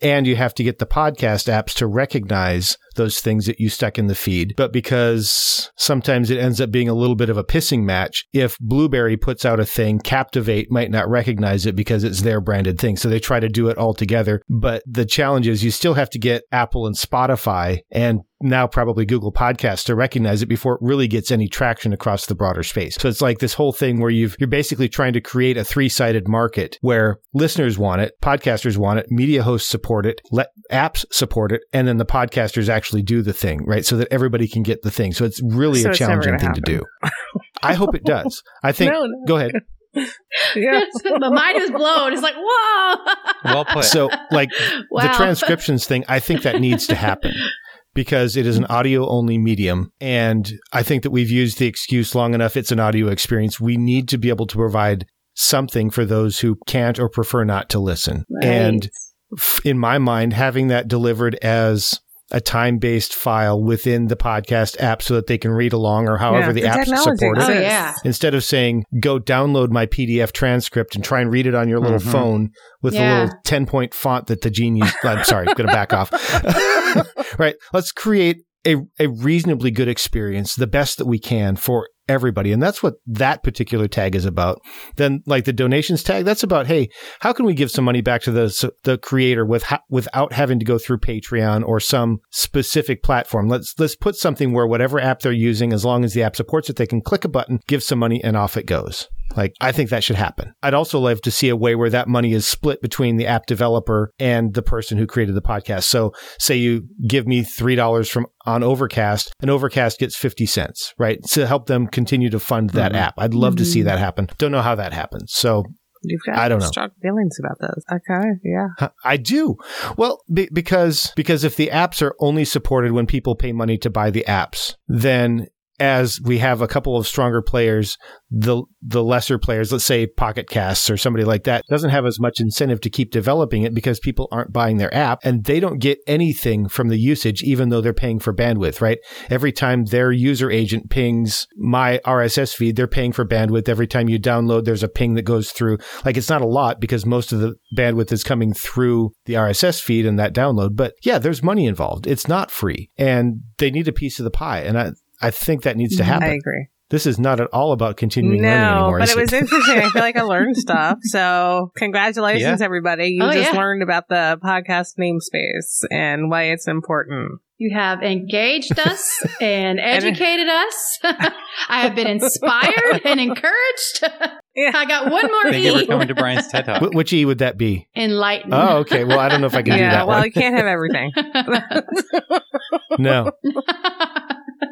And you have to get the podcast apps to recognize those things that you stuck in the feed. But because sometimes it ends up being a little bit of a pissing match, if Blubrry puts out a thing, Captivate might not recognize it because it's their branded thing. So they try to do it all together. But the challenge is you still have to get Apple and Spotify and now probably Google Podcasts to recognize it before it really gets any traction across the broader space. So it's like this whole thing where you've, you're basically trying to create a three-sided market where listeners want it, podcasters want it, media hosts support it, let apps support it, and then the podcasters actually do the thing, right? So that everybody can get the thing. So it's really So a it's challenging gonna thing to do. I hope it does. I think, No, no. go ahead. Yeah. My mind is blown. It's like, whoa. Well put. So like wow. the transcriptions thing, I think that needs to happen because it is an audio only medium. And I think that we've used the excuse long enough. It's an audio experience. We need to be able to provide something for those who can't or prefer not to listen. Right. And in my mind, having that delivered as a time based file within the podcast app so that they can read along or however Yeah, the, the apps technology support it. Oh, yeah. Instead of saying, go download my PDF transcript and try and read it on your little Mhm. phone with Yeah. the little 10 point font that the genius, I'm sorry, I'm going to back off. right. Let's create a, a reasonably good experience, the best that we can for everybody. And that's what that particular tag is about. Then like the donations tag, that's about, hey, how can we give some money back to the, the creator with, without having to go through Patreon or some specific platform? Let's, let's put something where whatever app they're using, as long as the app supports it, they can click a button, give some money and off it goes. Like, I think that should happen. I'd also love to see a way where that money is split between the app developer and the person who created the podcast. So say you give me $3 from on Overcast and Overcast gets 50 cents, right? To help them continue to fund that Mhm. app. I'd love to see Mhm. that happen. Don't know how that happens. So You've got I don't know. strong feelings about this. Okay, yeah. I do. Well, be, because because if the apps are only supported when people pay money to buy the apps, then as we have a couple of stronger players, the the lesser players, let's say Pocket Casts or somebody like that, doesn't have as much incentive to keep developing it because people aren't buying their app and they don't get anything from the usage, even though they're paying for bandwidth, right? Every time their user agent pings my RSS feed, they're paying for bandwidth. Every time you download, there's a ping that goes through. Like it's not a lot because most of the bandwidth is coming through the RSS feed and that download. But yeah, there's money involved. It's not free and they need a piece of the pie. And I, I think that needs to Mhm. happen. I agree. This is not at all about continuing learning No, anymore. but is it was interesting. I feel like I learned stuff. So congratulations, Yeah. everybody. You Oh, just yeah. learned about the podcast namespace and why it's important. You have engaged us and educated us. I have been inspired and encouraged. Yeah. I got one more Thank you for E. coming to Brian's TED Talk. Wh- Which E would that be? Enlightened. Oh, okay. Well, I don't know if I can do yeah, that well, one. you can't have everything. No.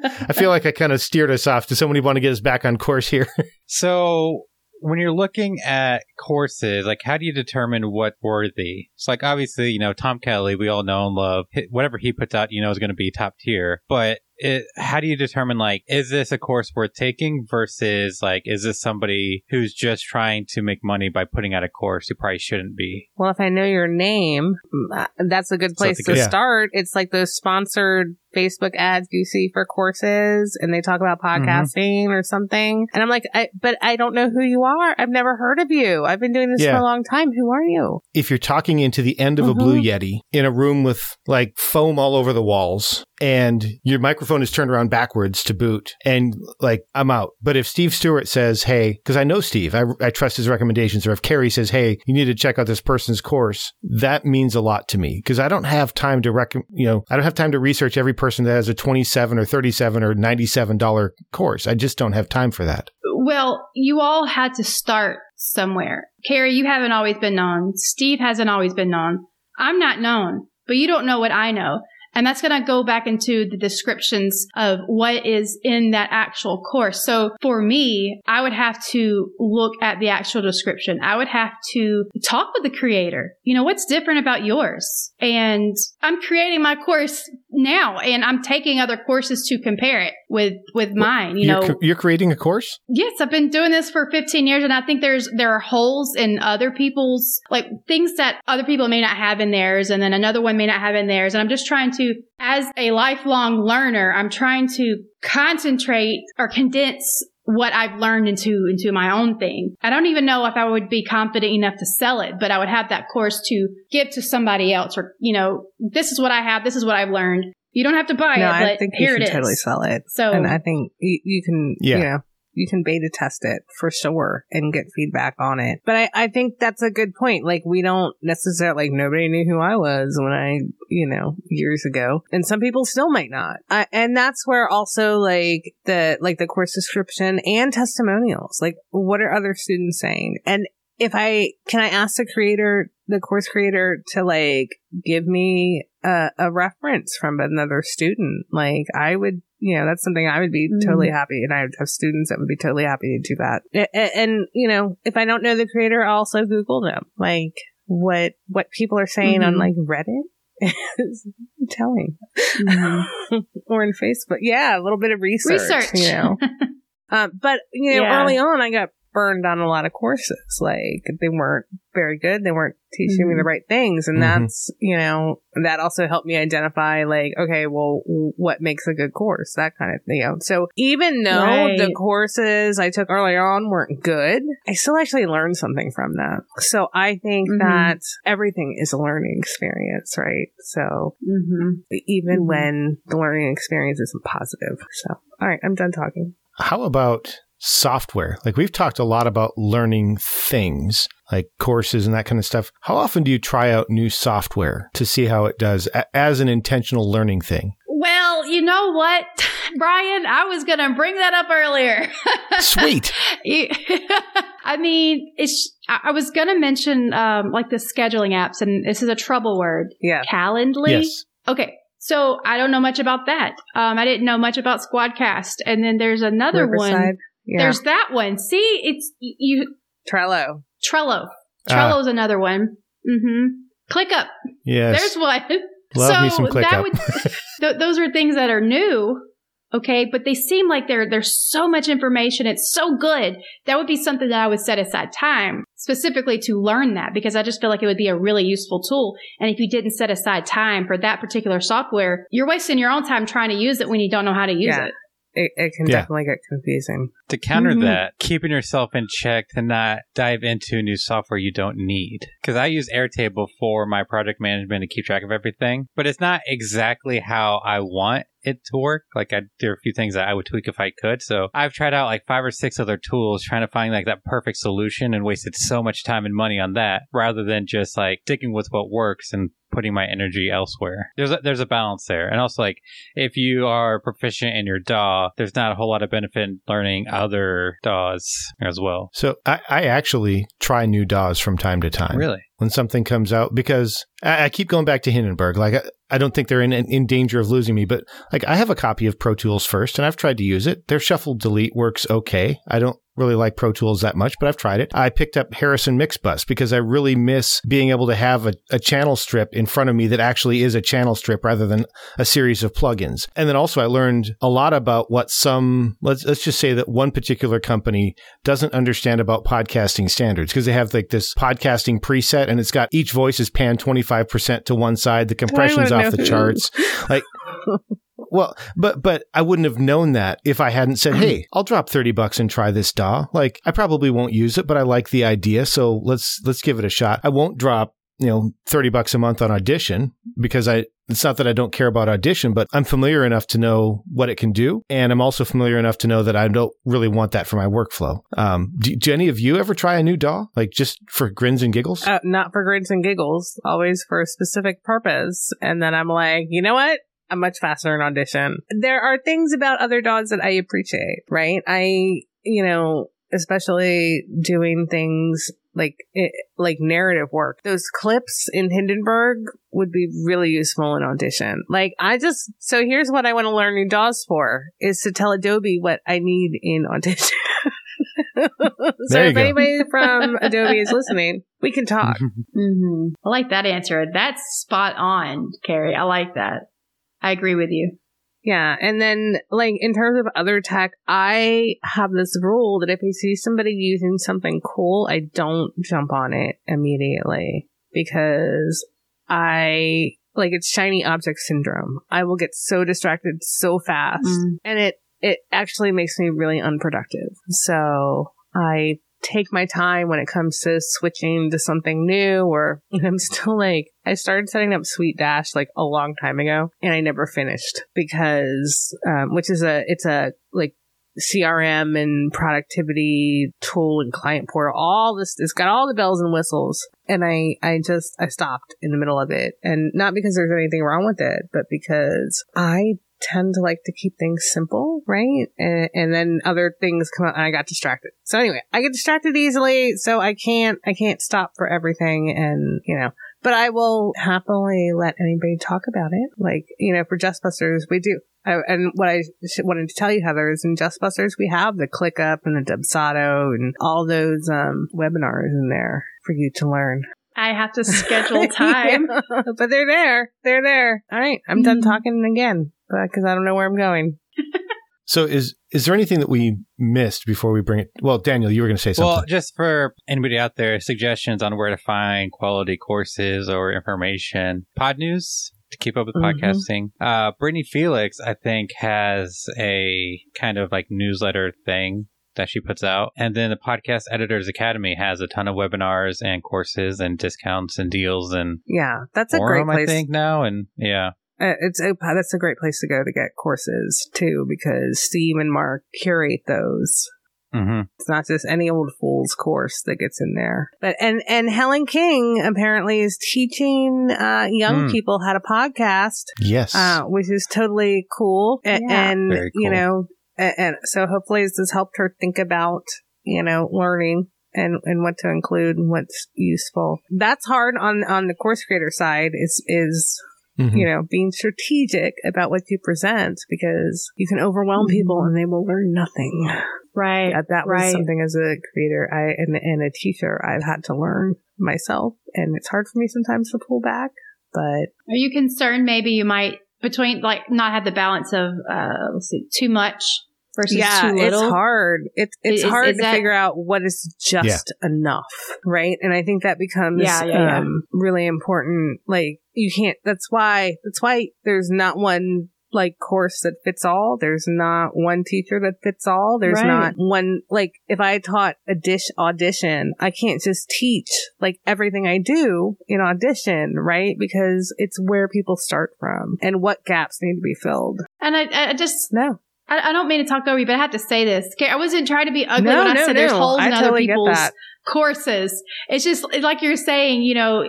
I feel like I kind of steered us off. Does somebody want to get us back on course here? So when you're looking at courses, like how do you determine what worthy? It's like obviously, you know, Tom Kelly, we all know and love. Whatever he puts out, you know, is going to be top tier. But it, how do you determine like is this a course worth taking versus like is this somebody who's just trying to make money by putting out a course who probably shouldn't be? Well, if I know your name, uh, that's a good place So to it's a good- start. It's like those sponsored Facebook ads you see for courses and they talk about Mm-hmm. podcasting or something. And I'm like, I, but I don't know who you are. I've never heard of you. I've been doing this Yeah. for a long time. Who are you? if you're talking into the end of a Blue Mhm. Yeti in a room with like foam all over the walls and your microphone is turned around backwards to boot and like I'm out. But if Steve Stewart says, Hey, cause I know Steve, I, I trust his recommendations. Or if Carrie says, Hey, you need to check out this person's course, that means a lot to me because I don't have time to rec, you know, I don't have time to research every person that has a 27 or 37 or $97 course. I just don't have time for that. Well, you all had to start somewhere. Carrie, you haven't always been known. Steve hasn't always been known. I'm not known, but you don't know what I know. And that's going to go back into the descriptions of what is in that actual course. So for me, I would have to look at the actual description. I would have to talk with the creator. You know, what's different about yours? And I'm creating my course now and I'm taking other courses to compare it with, with mine, you you're, know. you're creating a course? Yes, I've been doing this for 15 years and I think there's there are holes in other people's like things that other people may not have in theirs and then another one may not have in theirs and I'm just trying to as a lifelong learner, I'm trying to concentrate or condense what I've learned into into my own thing. I don't even know if I would be confident enough to sell it, but I would have that course to give to somebody else or you know, this is what I have, this is what I've learned. You don't have to buy no, it, I but think you here can it is. totally sell it. So and I think you, you can, Yeah. you know, you can beta test it for sure and get feedback on it. But I, I think that's a good point. Like we don't necessarily, like nobody knew who I was when I, you know, years ago. And some people still might not. I, and that's where also like the, like the course description and testimonials, like what are other students saying? And if I, can I ask the creator, the course creator to like give me a, a reference from another student? Like I would, you know, that's something I would be Mhm. totally happy. And I have students that would be totally happy to do that. A- a- And, you know, if I don't know the creator, I'll also Google them. Like what, what people are saying on Mhm. like Reddit is telling Mhm. or in Facebook. Yeah. A little bit of research, Research. you know. Um, but you know, Yeah. early on, I got burned on a lot of courses. Like they weren't very good. They weren't teaching me Mhm. the right things, and Mhm. that's you know that also helped me identify like, okay, well, what makes a good course? That kind of thing. You know? So even though Right. the courses I took earlier on weren't good, I still actually learned something from them. So I think Mhm. that everything is a learning experience, right? So Mhm. even Mhm. when the learning experience isn't positive. So all right, I'm done talking. How about software? Like we've talked a lot about learning things, like courses and that kind of stuff. How often do you try out new software to see how it does a- as an intentional learning thing? Well, you know what, Brian? I was going to bring that up earlier. Sweet. I mean, it's. I I was going to mention um, like the scheduling apps, and this is a trouble word. Yeah. Calendly. Yes. Okay. So I don't know much about that. Um, I didn't know much about Squadcast, and then there's another one. Riverside. Yeah. There's that one. See, it's you Trello. Trello. Ah. Trello's another one. Mm-hmm. ClickUp. Yes. There's one. Love so me some that ClickUp. would th- those are things that are new, okay, but they seem like there there's so much information. It's so good. That would be something that I would set aside time specifically to learn that because I just feel like it would be a really useful tool. And if you didn't set aside time for that particular software, you're wasting your own time trying to use it when you don't know how to use Yeah. it. It, it can Yeah. definitely get confusing. To counter Mhm. that, keeping yourself in check to not dive into new software you don't need. Because I use Airtable for my project management to keep track of everything, but it's not exactly how I want it to work. Like I, there are a few things that I would tweak if I could. So I've tried out like five or six other tools trying to find like that perfect solution and wasted so much time and money on that rather than just like sticking with what works and putting my energy elsewhere. There's a, there's a balance there. And also like if you are proficient in your DAW, there's not a whole lot of benefit in learning other DAWs as well. So I, I actually try new DAWs from time to time. Really? when something comes out because I, I keep going back to Hindenburg. Like I, I don't think they're in in danger of losing me, but like I have a copy of Pro Tools first, and I've tried to use it. Their shuffle delete works okay. I don't really like Pro Tools that much, but I've tried it. I picked up Harrison Mixbus because I really miss being able to have a, a channel strip in front of me that actually is a channel strip rather than a series of plugins. And then also I learned a lot about what some, let's, let's just say that one particular company doesn't understand about podcasting standards because they have like this podcasting preset and it's got each voice is panned 25% to one side. The compression's off the charts. Like, well, but but I wouldn't have known that if I hadn't said, "Hey, I'll drop 30 bucks and try this DAW." Like I probably won't use it, but I like the idea, so let's let's give it a shot. I won't drop, you know, 30 bucks a month on Audition because I it's not that I don't care about Audition, but I'm familiar enough to know what it can do, and I'm also familiar enough to know that I don't really want that for my workflow. Um, do, do any of you ever try a new DAW, like just for grins and giggles? Uh, not for grins and giggles, always for a specific purpose. And then I'm like, you know what? I'm much faster in audition. There are things about other DAWs that I appreciate, right? I, you know, especially doing things like it, like narrative work. Those clips in Hindenburg would be really useful in audition. Like I just so here's what I want to learn new DAWs for is to tell Adobe what I need in audition. so if go. anybody from Adobe is listening, we can talk. Mm-hmm. I like that answer. That's spot on, Carrie. I like that. I agree with you. Yeah. And then, like, in terms of other tech, I have this rule that if I see somebody using something cool, I don't jump on it immediately because I, like, it's shiny object syndrome. I will get so distracted so fast. Mm. And it, it actually makes me really unproductive. So I take my time when it comes to switching to something new or I'm still like I started setting up SuiteDash like a long time ago and I never finished because um, which is a it's a like CRM and productivity tool and client portal. All this it's got all the bells and whistles and I I just I stopped in the middle of it and not because there's anything wrong with it but because I tend to like to keep things simple, right? And, and then other things come up and I got distracted. So anyway, I get distracted easily. So I can't, I can't stop for everything. And, you know, but I will happily let anybody talk about it. Like, you know, for Justbusters, we do. I, and what I wanted to tell you, Heather, is in Justbusters, we have the ClickUp and the Dubsado and all those um, webinars in there for you to learn. I have to schedule time. yeah, but they're there. They're there. All right. I'm done mm-hmm. talking again because I don't know where I'm going. so is is there anything that we missed before we bring it? Well, Daniel, you were going to say something. Well, just for anybody out there, suggestions on where to find quality courses or information. Podnews to keep up with mm-hmm. podcasting. Uh, Brittany Felix, I think, has a kind of like newsletter thing that she puts out. And then the Podcast Editors Academy has a ton of webinars and courses and discounts and deals and yeah, that's a forum, great place. I think now and yeah. Uh, it's a, that's a great place to go to get courses too, because Steve and Mark curate those. Mm-hmm. It's not just any old fool's course that gets in there. But and and Helen King apparently is teaching uh, young mm. people how to podcast. Yes, uh, which is totally cool. Yeah. And cool. you know, and, and so hopefully this has helped her think about you know learning and and what to include and what's useful. That's hard on on the course creator side. Is is Mm-hmm. you know, being strategic about what you present because you can overwhelm mm-hmm. people and they will learn nothing. Right. That, that was right. something as a creator I and, and a teacher I've had to learn myself. And it's hard for me sometimes to pull back. But are you concerned maybe you might between like not have the balance of uh let's see, too much versus yeah, it's hard. It's it's is, hard is to that, figure out what is just yeah. enough, right? And I think that becomes yeah, yeah, um, really important. Like you can't. That's why. That's why there's not one like course that fits all. There's not one teacher that fits all. There's right. not one like if I taught a dish audition, I can't just teach like everything I do in audition, right? Because it's where people start from and what gaps need to be filled. And I, I just no. I, I, don't mean to talk over you, but I have to say this. I wasn't trying to be ugly no, when I no, said no. there's holes I in totally other people's courses. It's just like you're saying, you know,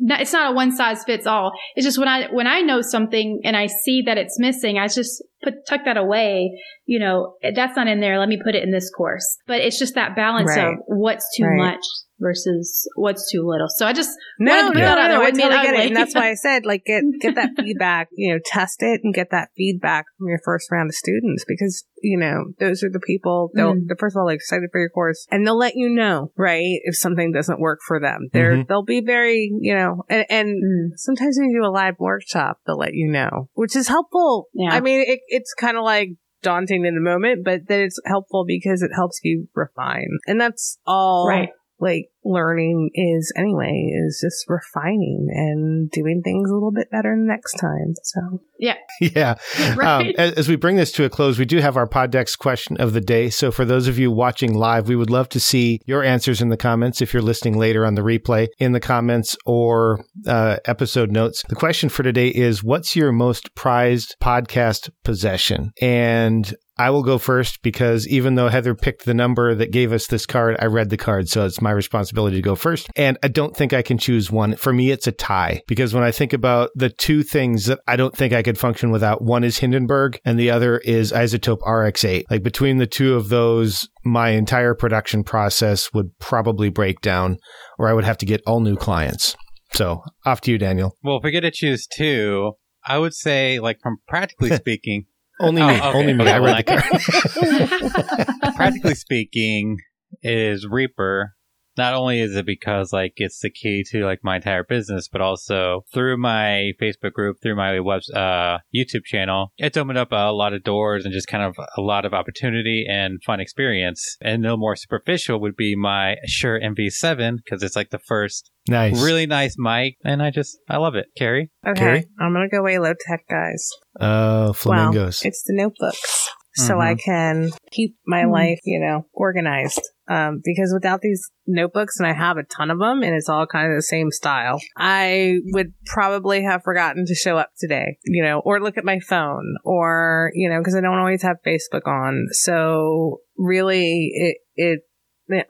it's not a one size fits all. It's just when I when I know something and I see that it's missing, I just put tuck that away. You know, that's not in there. Let me put it in this course. But it's just that balance right. of what's too right. much. versus what's too little. So I just No, wanted no, to put no, that out there. I Wouldn't totally get it, and that's why I said like get get that feedback. You know, test it and get that feedback from your first round of students because you know those are the people. They'll, Mm. they're first of all like excited for your course, and they'll let you know right if something doesn't work for them. They're Mhm. they'll be very you know, and, and Mm. sometimes when you do a live workshop, they'll let you know, which is helpful. Yeah. I mean, it, it's kind of like daunting in the moment, but then it's helpful because it helps you refine, and that's all Right. Like learning is anyway is just refining and doing things a little bit better next time so yeah. Right. Um, as, as we bring this to a close, we do have our Poddex question of the day. So for those of you watching live, we would love to see your answers in the comments. If you're listening later on the replay, in the comments or uh, episode notes. The question for today is, what's your most prized podcast possession? And I will go first because even though Heather picked the number that gave us this card, I read the card. So it's my responsibility to go first. And I don't think I can choose one. For me, it's a tie because when I think about the two things that I don't think I could function without, one is Hindenburg and the other is iZotope RX8. Like between the two of those, my entire production process would probably break down or I would have to get all new clients. So off to you, Daniel. Well, if we get to choose two, I would say, like, from practically speaking, Only Oh, me. okay. Only me. Okay, I well, read the card. practically speaking, is Reaper. Not only is it because like it's the key to like my entire business, but also through my Facebook group, through my web, uh, YouTube channel, it's opened up a lot of doors and just kind of a lot of opportunity and fun experience. And no more superficial would be my Shure MV7 because it's like the first nice. really nice mic, and I just I love it. Carrie, okay Carrie? i'm gonna go way low tech guys Uh, flamingos. well it's the notebooks so i can keep my Mhm. life you know organized. Um, because without these notebooks and i have a ton of them and it's all kind of the same style i would probably have forgotten to show up today you know or look at my phone or you know because i don't always have facebook on. So really it it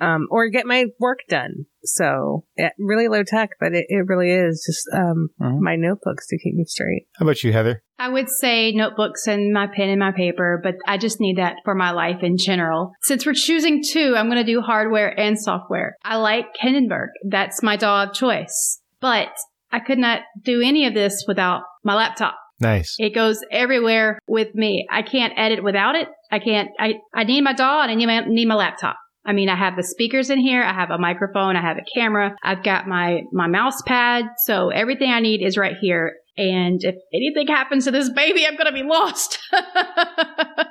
um, or get my work done. So it, really low tech, but it, it really is just um, Mhm. my notebooks to keep me straight. How about you, Heather? I would say notebooks and my pen and my paper, but I just need that for my life in general. Since we're choosing two, I'm going to do hardware and software. I like Hindenburg. That's my DAW of choice. But I could not do any of this without my laptop. Nice. It goes everywhere with me. I can't edit without it. I can't, I, I need my DAW and I need my, need my laptop. I mean, I have the speakers in here. I have a microphone. I have a camera. I've got my, my mouse pad. So everything I need is right here. And if anything happens to this baby, I'm going to be lost.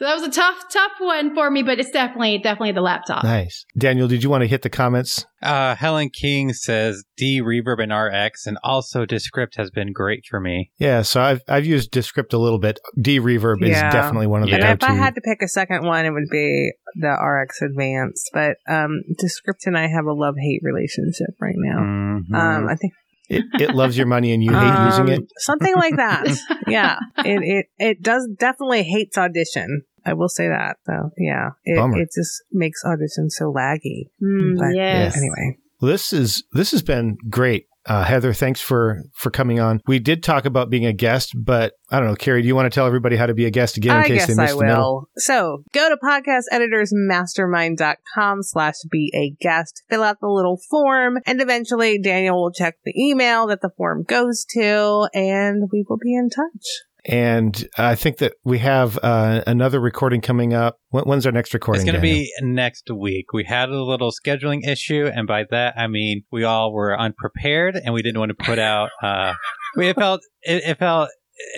so that was a tough, tough one for me, but it's definitely, definitely the laptop. Nice. Daniel, did you want to hit the comments? uh, Helen King says De-reverb and RX, and also Descript has been great for me. Yeah, so I've I've used Descript a little bit. De-reverb Yeah. is definitely one of the Yeah. And if go-to. I had to pick a second one, it would be the RX Advanced. But um, Descript and I have a love hate relationship right now. Mhm. Um, I think it, it loves your money and you hate using it. um, something like that. yeah, it, it it does definitely hates audition. I will say that. So yeah, it, Bummer. it just makes audition so laggy. Mm, But, yes. Anyway, Well, this is this has been great. Uh, Heather, thanks for for coming on. We did talk about being a guest, but I don't know, Carrie, do you want to tell everybody how to be a guest again in I case they I missed the middle? will. So go to podcasteditorsmastermind.com slash be a guest, fill out the little form, and eventually Daniel will check the email that the form goes to, and we will be in touch. And I think that we have uh, another recording coming up. When's our next recording? It's going to be next week. We had a little scheduling issue, and by that I mean we all were unprepared, and we didn't want to put out. Uh, we it felt it, it felt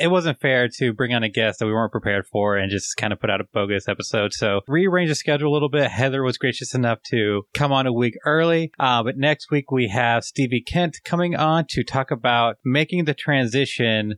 it wasn't fair to bring on a guest that we weren't prepared for and just kind of put out a bogus episode. So rearrange the schedule a little bit. Heather was gracious enough to come on a week early. Uh, but next week we have Stevie Kent coming on to talk about making the transition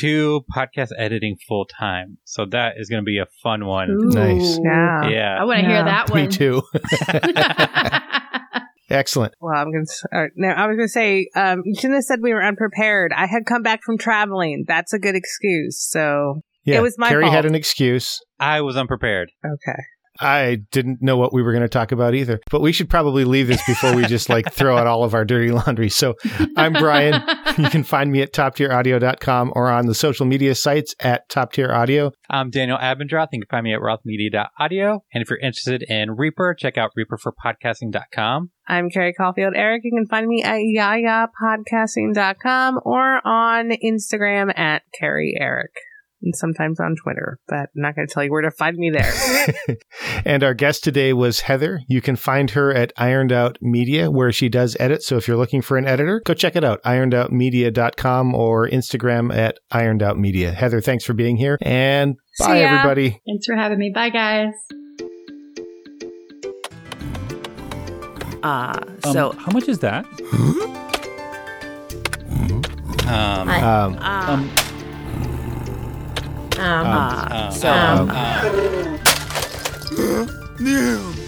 to podcast editing full time. So that is going to be a fun one. Ooh. Nice. Yeah. Yeah. I want to hear that one. Me too. Excellent. Well, I'm going to, uh, no, I was going to say, um, you shouldn't have said we were unprepared. I had come back from traveling. That's a good excuse. So, Yeah, It was my Carrie fault. had an excuse. I was unprepared. okay. I didn't know what we were going to talk about either. But we should probably leave this before we just like throw out all of our dirty laundry. So I'm Brian. You can find me at toptieraudio.com or on the social media sites at Top Tier Audio. I'm Daniel Abendroth. You can find me at rothmedia.audio. And if you're interested in Reaper, check out reaperforpodcasting.com. I'm Carrie Caulfield Arick. You can find me at yayapodcasting.com or on Instagram at Carrie Arick and sometimes on Twitter, but I'm not going to tell you where to find me there. and our guest today was Heather. You can find her at Ironed Out Media, where she does edit. So if you're looking for an editor, go check it out, ironedoutmedia.com or Instagram at Ironed Out Media. Heather, thanks for being here. And bye, everybody. Thanks for having me. Bye, guys. Uh, so um, how much is that? Um, Um, um, um, uh, um, so um, um, um,